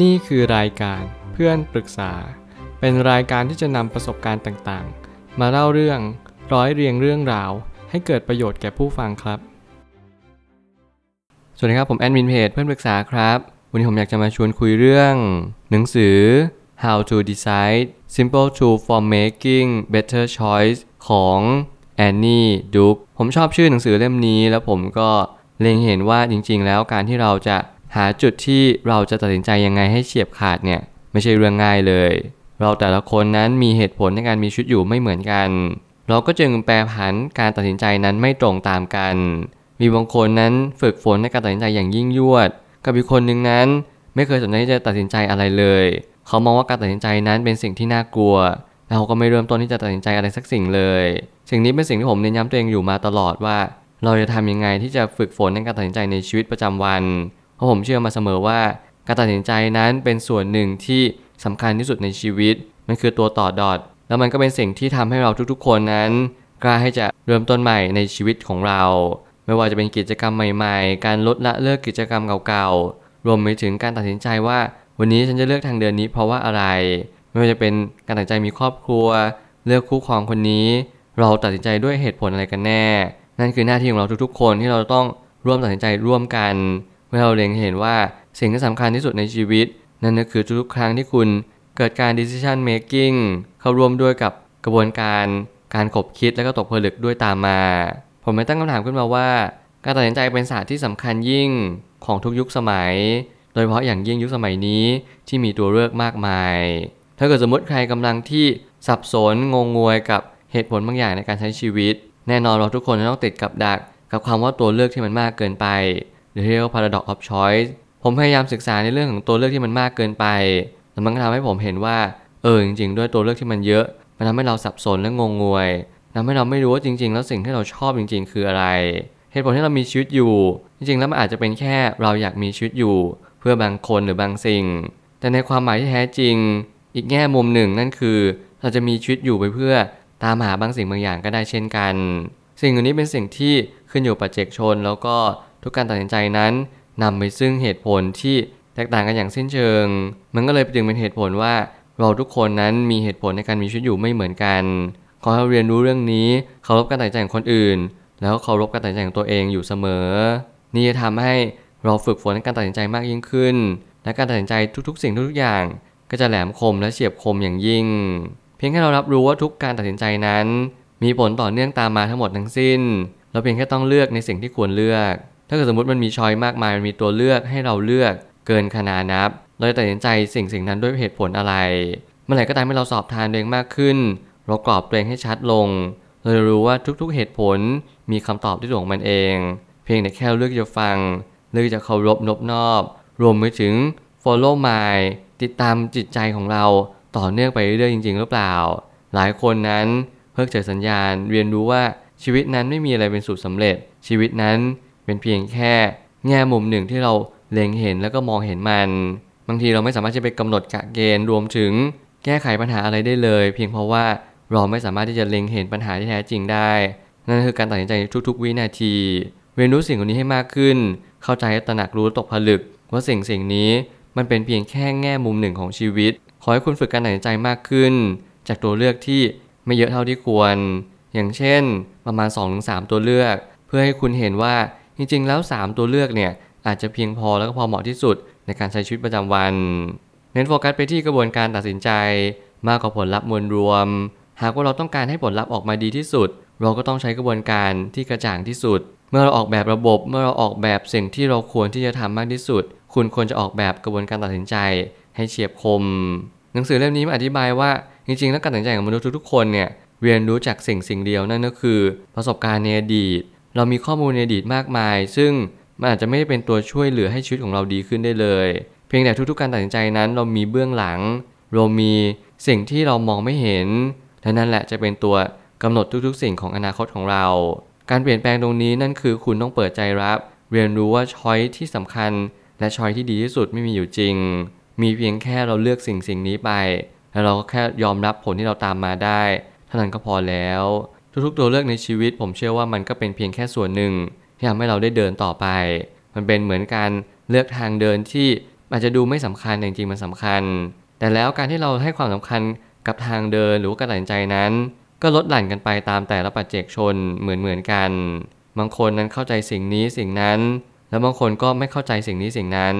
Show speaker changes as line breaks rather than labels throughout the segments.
นี่คือรายการเพื่อนปรึกษา เป็นรายการที่จะนำประสบการณ์ต่างๆ มาเล่าเรื่องร้อยเรียงเรื่องราว ให้เกิดประโยชน์แก่ผู้ฟังครับ สวัสดีครับผมแอดมินเพจเพื่อนปรึกษาครับ วันนี้ผมอยากจะมาชวนคุยเรื่อง หนังสือ How to Decide Simple Tool for Making Better Choice ของ Annie Duke ผมชอบชื่อหนังสือเล่มนี้ แล้วผมก็เล็งเห็นว่าจริงๆ แล้วการที่เราจะ หาจุดที่เราจะตัดสินใจยังไงให้เฉียบขาดเนี่ยไม่ใช่เรื่องง่ายเลย เราแต่ละคนนั้นมีเหตุผลในการมีชีวิตอยู่ไม่เหมือนกัน เราก็จึงแปรผันการตัดสินใจนั้นไม่ตรงตามกัน มีบางคนนั้นฝึกฝนในการตัดสินใจอย่างยิ่งยวด กับอีกคนหนึ่งนั้น ไม่เคยสนใจที่จะตัดสินใจอะไรเลย เขามองว่าการตัดสินใจนั้นเป็นสิ่งที่น่ากลัวแล้วเขาก็ไม่เริ่มต้นที่จะตัดสินใจอะไรสักสิ่งเลย สิ่งนี้เป็นสิ่งที่ผมเน้นย้ำตัวเองอยู่มาตลอดว่า เราจะทำยังไงที่จะฝึกฝนในการตัดสินใจในชีวิตประจำวัน ราะผมเชื่อมาเสมอว่า การตัดสินใจนั้นเป็นส่วนหนึ่งที่สำคัญที่สุดในชีวิต มันคือตัวต่อดอทแล้วมันก็เป็นสิ่งที่ทำให้เราทุกๆ คนนั้น กล้าให้จะเริ่มต้นใหม่ในชีวิตของเรา ไม่ว่าจะเป็นกิจกรรมใหม่ ๆ การลดละเลิกกิจกรรมเก่าๆรวมไปถึงการตัดสินใจว่า วันนี้ฉันจะเลือกทางเดินนี้เพราะว่าอะไร ไม่ว่าจะเป็นการตัดสินใจมีครอบครัว เลือกคู่ครองคนนี้ เราตัดสินใจด้วยเหตุผลอะไรกันแน่ นั่นคือหน้าที่ของเราทุกๆ คนที่เราต้องร่วมตัดสินใจร่วมกัน มื่อเราเล็งเห็นว่าสิ่งที่สำคัญที่สุดในชีวิต นั่นก็คือทุกๆครั้งที่คุณเกิดการ decision making เข้าร่วมด้วยกับกระบวนการการขบคิดและก็ตกผลึกด้วยตามมา ผมไม่ตั้งคำถามขึ้นมาว่า การตัดสินใจเป็นศาสตร์ที่สำคัญยิ่งของทุกยุคสมัย โดยเฉพาะอย่างยิ่งยุคสมัยนี้ที่มีตัวเลือกมากมาย ถ้าเกิดสมมติใครกำลังที่สับสนงงงวยกับเหตุผลบางอย่างในการใช้ชีวิต แน่นอนเราทุกคนจะต้องติดกับดัก กับความว่าตัวเลือกที่มันมากเกินไป หรือเรียกว่า paradox of choice ผมพยายามศึกษาในเรื่องของตัวเลือกที่มันมากเกินไปแต่มันก็ทำให้ผมเห็นว่าเออจริง ๆ ด้วยตัวเลือกที่มันเยอะ มันทำให้เราสับสนและงงงวยทำให้เราไม่รู้ว่าจริง ๆ แล้วสิ่งที่เราชอบจริง ๆ คืออะไร เหตุผลที่เรามีชีวิตอยู่ จริง ๆ แล้วมันอาจจะเป็นแค่เราอยากมีชีวิตอยู่ เพื่อบางคนหรือบางสิ่ง แต่ในความหมายที่แท้จริง อีกแง่มุมหนึ่งนั่นคือ เราจะมีชีวิตอยู่ไปเพื่อตามหาบางสิ่งบางอย่างก็ได้เช่นกัน สิ่งเหล่านี้เป็นสิ่งที่ขึ้นอยู่ปัจเจกชนแล้วก็ ทุกการตัดสินใจนั้นนำไปซึ่งเหตุผลที่แตกต่างกันอย่างสิ้นเชิง มันก็เลยจึงเป็นเหตุผลว่าเราทุกคนนั้นมีเหตุผลในการมีชีวิตอยู่ไม่เหมือนกัน ขอให้เรียนรู้เรื่องนี้เคารพการตัดสินใจของคนอื่น แล้วเคารพการตัดสินใจของตัวเองอยู่เสมอ นี่จะทำให้เราฝึกฝนในการตัดสินใจมากยิ่งขึ้น และการตัดสินใจทุกๆ สิ่งทุกอย่าง ก็จะแหลมคมและเฉียบคมอย่างยิ่ง เพียงแค่เรารับรู้ว่าทุกการตัดสินใจนั้น มีผลต่อเนื่องตามมาทั้งหมดทั้งสิ้น เราเพียงแค่ต้องเลือกในสิ่งที่ควรเลือก ถ้าเกิดสมมติมันมีชอยมากมายมันมีตัวเลือกให้เราเลือกเกินขนาดนับ เราจะตัดสินใจสิ่งสิ่งนั้นด้วยเหตุผลอะไร เมื่อไหร่ก็ตามให้เราสอบทานตัวเองมากขึ้น เรากรอบตัวเองให้ชัดลง เราจะรู้ว่าทุกๆเหตุผลมีคำตอบที่ถูกของมันเอง เพียงแต่แค่เลือกจะฟัง เลือกจะเคารพนบนอบ รวมไปถึง follow my ติดตามจิตใจของเราต่อเนื่องไปเรื่อยๆจริง ๆ หรือเปล่า หลายคนนั้นเพิกเฉยสัญญาณ เรียนรู้ว่าชีวิตนั้นไม่มีอะไรเป็นสูตรสำเร็จ ชีวิตนั้น เป็นเพียงแค่แง่มุมหนึ่งที่เราเล็งเห็นแล้วก็มองเห็นมัน บางทีเราไม่สามารถจะไปกำหนดกะเกณฑ์รวมถึงแก้ไขปัญหาอะไรได้เลย เพียงเพราะว่าเราไม่สามารถที่จะเล็งเห็นปัญหาที่แท้จริงได้ นั่นคือการตัดสินใจทุกๆ วินาที เรียนรู้สิ่งนี้ให้มากขึ้น เข้าใจตระหนักรู้ตกผลึก ว่าสิ่งสิ่งนี้มันเป็นเพียงแค่แง่มุมหนึ่งของชีวิต ขอให้คุณฝึกการตัดสินใจมากขึ้น จากตัวเลือกที่ไม่เยอะเท่าที่ควร อย่างเช่น ประมาณ 2-3 ตัวเลือก เพื่อให้คุณเห็นว่า จริงๆแล้ว 3 ตัวเลือกเนี่ยอาจจะเพียงพอแล้วก็พอเหมาะที่สุดในการใช้ชีวิตประจำวัน เน้นโฟกัสไปที่กระบวนการตัดสินใจ มากกว่าผลลัพธ์มวลรวม หากว่าเราต้องการให้ผลลัพธ์ออกมาดีที่สุด เราก็ต้องใช้กระบวนการที่กระจ่างที่สุด เมื่อเราออกแบบระบบเมื่อเราออกแบบสิ่งที่เราควรที่จะทำมากที่สุด คุณควรจะออกแบบกระบวนการตัดสินใจ ให้เฉียบคม หนังสือเล่มนี้อธิบายว่าจริงๆแล้วการตัดสินใจของมนุษย์ทุกๆคนเนี่ยเรียนรู้จากสิ่งสิ่งเดียวนั่นก็คือ ประสบการณ์ในอดีต เรามีข้อมูลในอดีตมากมาย ซึ่งมันอาจจะไม่ได้เป็นตัวช่วยเหลือให้ชีวิตของเราดีขึ้นได้เลย เพียงแต่ทุกๆการตัดสินใจนั้น เรามีเบื้องหลัง เรามีสิ่งที่เรามองไม่เห็นและนั่นแหละจะเป็นตัวกำหนดทุกๆ สิ่งของอนาคตของเรา การเปลี่ยนแปลงตรงนี้นั่นคือคุณต้องเปิดใจรับ เรียนรู้ว่าช้อยที่สำคัญ และช้อยที่ดีที่สุดไม่มีอยู่จริง มีเพียงแค่เราเลือกสิ่งสิ่งนี้ไป แล้วเราก็แค่ยอมรับผลที่เราตามมาได้ เท่านั้นก็พอแล้ว ทุกๆ ตัวเลือกในชีวิต ผมเชื่อว่ามันก็เป็นเพียงแค่ส่วนหนึ่ง ที่ทำให้เราได้เดินต่อไป มันเป็นเหมือนการเลือกทางเดินที่อาจจะดูไม่สำคัญแต่จริงๆมันสำคัญ แต่แล้วการที่เราให้ความสำคัญกับทางเดินหรือการตัดสินใจนั้น ก็ลดหลั่นกันไปตามแต่ละปัจเจกชนเหมือนเหมือนกัน บางคนนั้นเข้าใจสิ่งนี้สิ่งนั้น แล้วบางคนก็ไม่เข้าใจสิ่งนี้สิ่งนั้น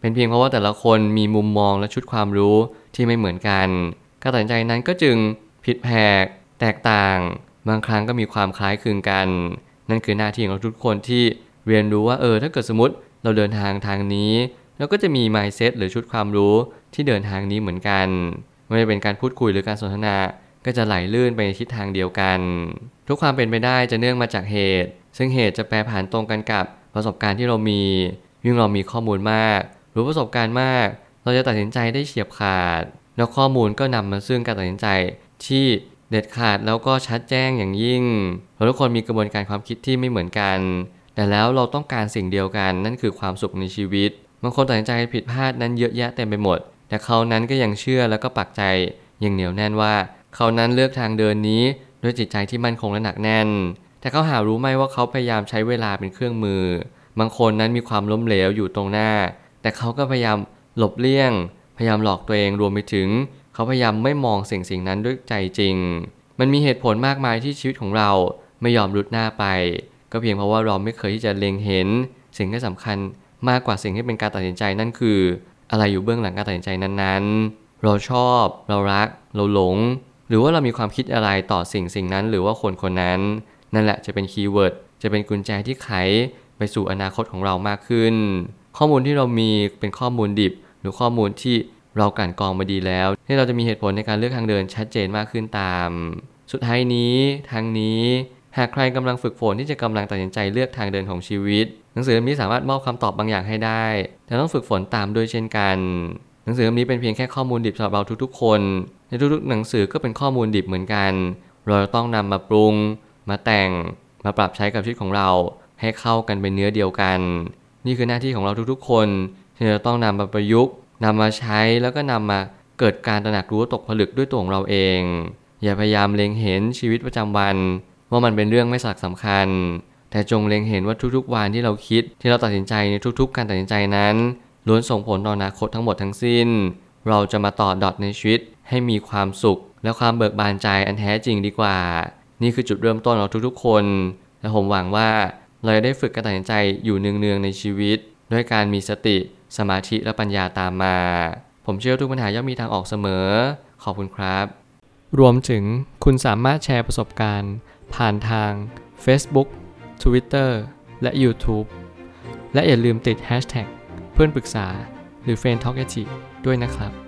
เป็นเพียงเพราะว่าแต่ละคนมีมุมมองและชุดความรู้ที่ไม่เหมือนกัน การตัดสินใจนั้นก็จึงผิดแผกแตกต่าง บางครั้งก็มีความคล้ายคลึงกัน นั่นคือหน้าที่ของทุกคนที่เรียนรู้ว่าเออถ้าเกิดสมมติเราเดินทางทางนี้เราก็จะมี mindset หรือชุดความรู้ที่เดินทางนี้เหมือนกันไม่ว่าเป็นการพูดคุยหรือการสนทนาก็จะไหลลื่นไปในทิศทางเดียวกัน ทุกความเป็นไปได้จะเนื่องมาจากเหตุ ซึ่งเหตุจะแปรผันตรงกันกับประสบการณ์ที่เรามี ยิ่งเรามีข้อมูลมากรู้ประสบการณ์มาก เราจะตัดสินใจได้เฉียบขาด แล้วข้อมูลก็นำมาซึ่งการตัดสินใจที่ เด็ดขาดแล้วก็ชัดแจ้งอย่างยิ่งเราทุกคนมีกระบวนการความคิดที่ไม่เหมือนกัน แต่แล้วเราต้องการสิ่งเดียวกันนั่นคือความสุขในชีวิตบางคนตัดสินใจผิดพลาดนั้นเยอะแยะเต็มไปหมด แต่เขานั้นก็ยังเชื่อแล้วก็ปักใจอย่างเหนียวแน่นว่า เขานั้นเลือกทางเดินนี้ด้วยจิตใจที่มั่นคงและหนักแน่น แต่เขาหารู้ไหมว่าเขาพยายามใช้เวลาเป็นเครื่องมือ บางคนนั้นมีความล้มเหลวอยู่ตรงหน้า แต่เขาก็พยายามหลบเลี่ยง พยายามหลอกตัวเองรวมไปถึง เขาพยายามไม่มองสิ่งสิ่งนั้นด้วยใจจริง มันมีเหตุผลมากมายที่ชีวิตของเราไม่ยอมรุดหน้าไป ก็เพียงเพราะว่าเราไม่เคยที่จะเล็งเห็น สิ่งที่สำคัญมากกว่าสิ่งที่เป็นการตัดสินใจนั่นคือ อะไรอยู่เบื้องหลังการตัดสินใจนั้นๆ เราชอบ เรารัก เราหลง หรือว่าเรามีความคิดอะไรต่อสิ่งสิ่งนั้น หรือว่าคนคนนั้น นั่นแหละจะเป็นคีย์เวิร์ดจะเป็นกุญแจที่ไขไปสู่อนาคตของเรามากขึ้น ข้อมูลที่เรามีเป็นข้อมูลดิบ หรือข้อมูลที่ เรากั่นกองมาดีแล้วที่เราจะมีเหตุผลในการเลือกทางเดินชัดเจนมากขึ้นตาม สุดท้ายนี้ทางนี้หากใครกำลังฝึกฝนที่จะกำลังตัดสินใจเลือกทางเดินของชีวิต หนังสือเล่มนี้สามารถมอบคำตอบบางอย่างให้ได้ แต่ต้องฝึกฝนตามด้วยเช่นกัน หนังสือเล่มนี้เป็นเพียงแค่ข้อมูลดิบสำหรับเราทุกๆ คน ในทุกๆ หนังสือก็เป็นข้อมูลดิบเหมือนกัน เราต้องนำมาปรุง มาแต่ง มาปรับใช้กับชีวิตของเรา ให้เข้ากันเป็นเนื้อเดียวกัน นี่คือหน้าที่ของเราทุกๆ คนที่เราต้องนำมาประยุกต์ นำมาใช้แล้วก็นำมาเกิดการตระหนักรู้ตกผลึกด้วยตัวของเราเอง อย่าพยายามเล็งเห็นชีวิตประจำวัน ว่ามันเป็นเรื่องไม่สักสำคัญ แต่จงเล็งเห็นว่าทุกๆ วันที่เราคิดที่เราตัดสินใจในทุกๆ การตัดสินใจนั้นล้วนส่งผลต่ออนาคตทั้งหมดทั้งสิ้น เราจะมาต่อดอทในชีวิตให้มีความสุข และความเบิกบานใจอันแท้จริงดีกว่า นี่คือจุดเริ่มต้นของทุกๆ คน และผมหวังว่าเราจะได้ฝึกการตัดสินใจอยู่เนืองๆในชีวิต ด้วยการมีสติ สมาธิและปัญญาตามมา ผมเชื่อทุกปัญหาย่อมมีทางออกเสมอ ขอบคุณครับ รวมถึงคุณสามารถแชร์ประสบการณ์ ผ่านทาง Facebook Twitter และ YouTube และอย่าลืมติด Hashtag เพื่อนปรึกษาหรือ f r ร e n d t a l k ด้วยนะครับ